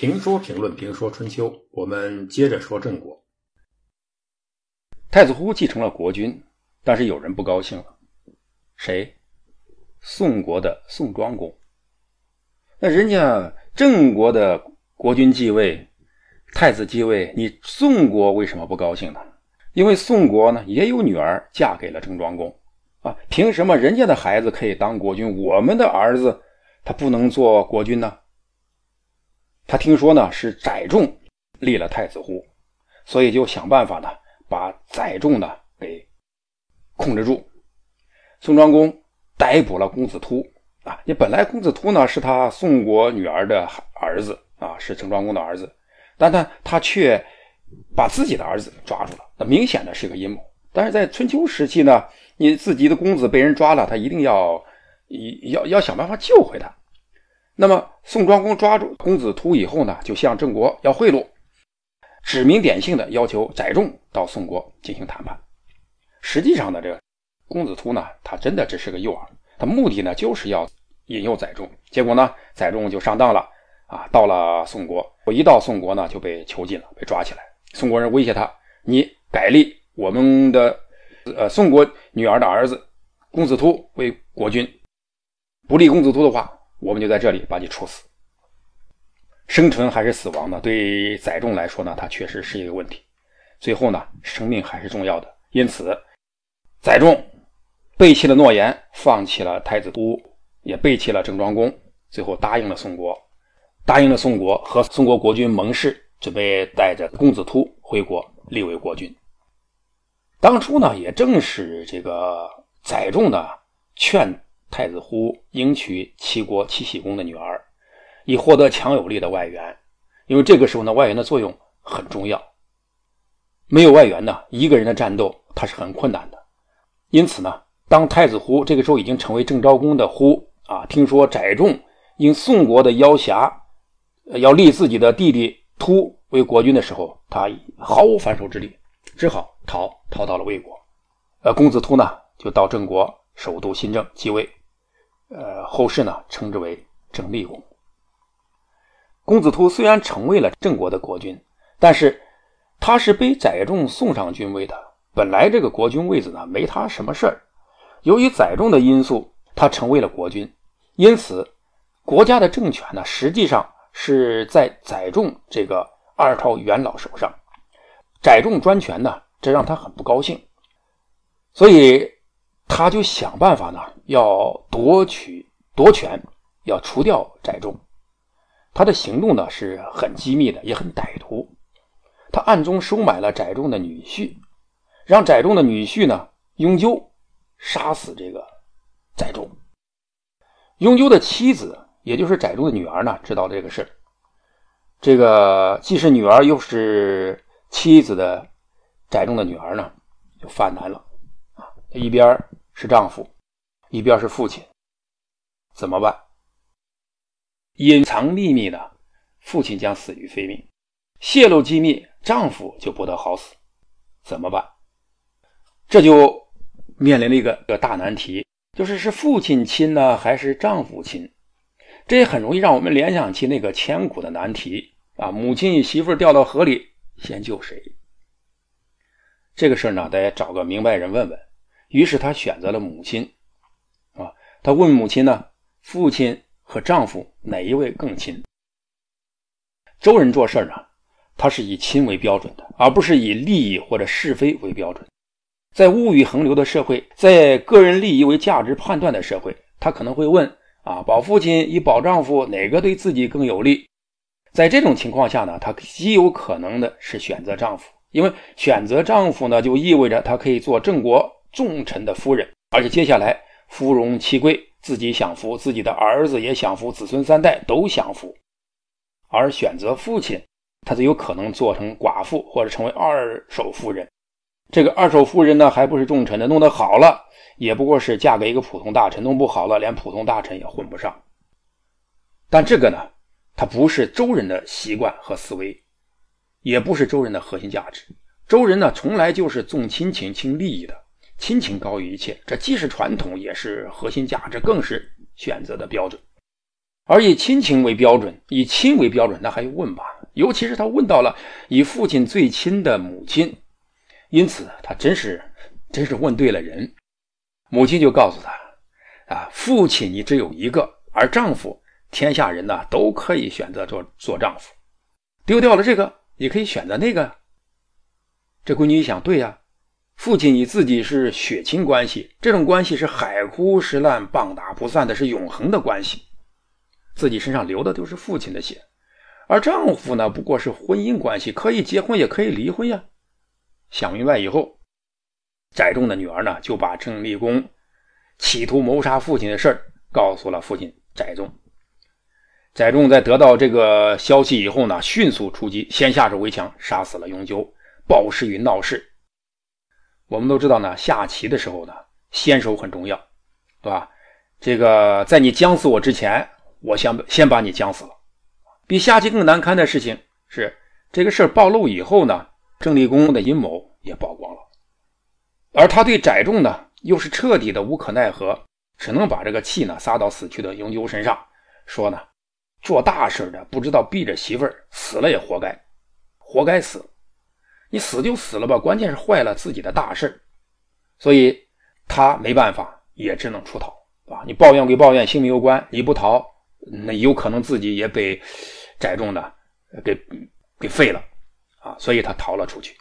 评说评论评说春秋，我们接着说郑国。太子忽继承了国君，但是有人不高兴了。谁？宋国的宋庄公。那人家郑国的国君继位，太子继位，你宋国为什么不高兴呢？因为宋国呢也有女儿嫁给了郑庄公啊，凭什么人家的孩子可以当国君，我们的儿子他不能做国君呢？他听说呢是载重立了太子忽，所以就想办法呢把载重呢给控制住。宋庄公逮捕了公子突啊，你本来公子突呢是他宋国女儿的儿子啊，是郑庄公的儿子，但他他却把自己的儿子抓住了，那明显的是个阴谋。但是在春秋时期呢，你自己的公子被人抓了，他一定要要要想办法救回他。那么宋庄公抓住公子突以后呢，就向郑国要贿赂，指名点姓的要求载重到宋国进行谈判。实际上呢，这个公子突呢，他真的只是个诱饵，他目的呢就是要引诱载重。结果呢，载重就上当了啊，到了宋国，我一到宋国呢就被囚禁了，被抓起来。宋国人威胁他：你改立我们的呃宋国女儿的儿子公子突为国君，不立公子突的话。我们就在这里把你处死。生存还是死亡呢？对载重来说呢，它确实是一个问题。最后呢，生命还是重要的。因此，载重背弃了诺言，放弃了太子都，也背弃了郑庄公，最后答应了宋国，答应了宋国和宋国国君盟誓，准备带着公子突回国立为国君。当初呢，也正是这个载重呢劝。太子忽迎娶齐国齐僖公的女儿，以获得强有力的外援。因为这个时候呢，外援的作用很重要。没有外援呢，一个人的战斗他是很困难的。因此呢，当太子忽这个时候已经成为郑昭公的忽啊，听说载仲因宋国的要挟，要立自己的弟弟突为国君的时候，他毫无反手之力，只好逃逃到了魏国。呃，公子突呢，就到郑国首都新郑继位。呃，后世呢称之为郑厉公。公子突虽然成为了郑国的国君，但是他是被载重送上君位的。本来这个国君位子呢没他什么事儿，由于载重的因素，他成为了国君。因此，国家的政权呢实际上是在载重这个二朝元老手上。载重专权呢，这让他很不高兴，所以。他就想办法呢，要夺取夺权，要除掉翟重。他的行动呢是很机密的，也很歹毒。他暗中收买了翟重的女婿，让翟重的女婿呢雍纠杀死这个翟重。雍纠的妻子，也就是翟重的女儿呢，知道这个事这个既是女儿又是妻子的翟重的女儿呢，就犯难了啊！一边是丈夫，一边是父亲，怎么办？隐藏秘密呢？父亲将死于非命；泄露机密，丈夫就不得好死。怎么办？这就面临了一个个大难题，就是是父亲亲呢，还是丈夫亲？这也很容易让我们联想起那个千古的难题啊！母亲与媳妇掉到河里，先救谁？这个事儿呢，得找个明白人问问。于是他选择了母亲，啊，他问母亲呢，父亲和丈夫哪一位更亲？周人做事呢，他是以亲为标准的，而不是以利益或者是非为标准。在物欲横流的社会，在个人利益为价值判断的社会，他可能会问啊，保父亲与保丈夫哪个对自己更有利？在这种情况下呢，他极有可能的是选择丈夫，因为选择丈夫呢，就意味着他可以做郑国。重臣的夫人，而且接下来夫荣妻贵，自己享福，自己的儿子也享福，子孙三代都享福。而选择父亲，他就有可能做成寡妇，或者成为二手夫人。这个二手夫人呢，还不是重臣的，弄得好了，也不过是嫁给一个普通大臣；弄不好了，连普通大臣也混不上。但这个呢，它不是周人的习惯和思维，也不是周人的核心价值。周人呢，从来就是重亲情轻利益的。亲情高于一切，这既是传统，也是核心价值，更是选择的标准。而以亲情为标准，以亲为标准，那还用问吧？尤其是他问到了以父亲最亲的母亲，因此他真是真是问对了人。母亲就告诉他：“啊，父亲你只有一个，而丈夫，天下人呢都可以选择做做丈夫，丢掉了这个，也可以选择那个。”这闺女一想，对呀，父亲与自己是血亲关系，这种关系是海枯石烂、棒打不散的，是永恒的关系。自己身上流的都是父亲的血，而丈夫呢，不过是婚姻关系，可以结婚也可以离婚呀。想明白以后，载重的女儿呢，就把郑立功企图谋杀父亲的事儿告诉了父亲载重。载重在得到这个消息以后呢，迅速出击，先下手为强，杀死了永久。报事与闹事，我们都知道呢。下棋的时候呢，先手很重要，对吧？这个在你将死我之前，我先先把你将死了。比下棋更难堪的事情是，这个事儿暴露以后呢，郑立功的阴谋也曝光了，而他对载仲呢，又是彻底的无可奈何，只能把这个气呢撒到死去的永久身上，说呢，做大事的不知道避着媳妇儿，死了也活该，活该死。你死就死了吧，关键是坏了自己的大事所以他没办法，也只能出逃，啊！你抱怨归抱怨，性命攸关，你不逃，那有可能自己也被载重的给给废了，啊！所以他逃了出去。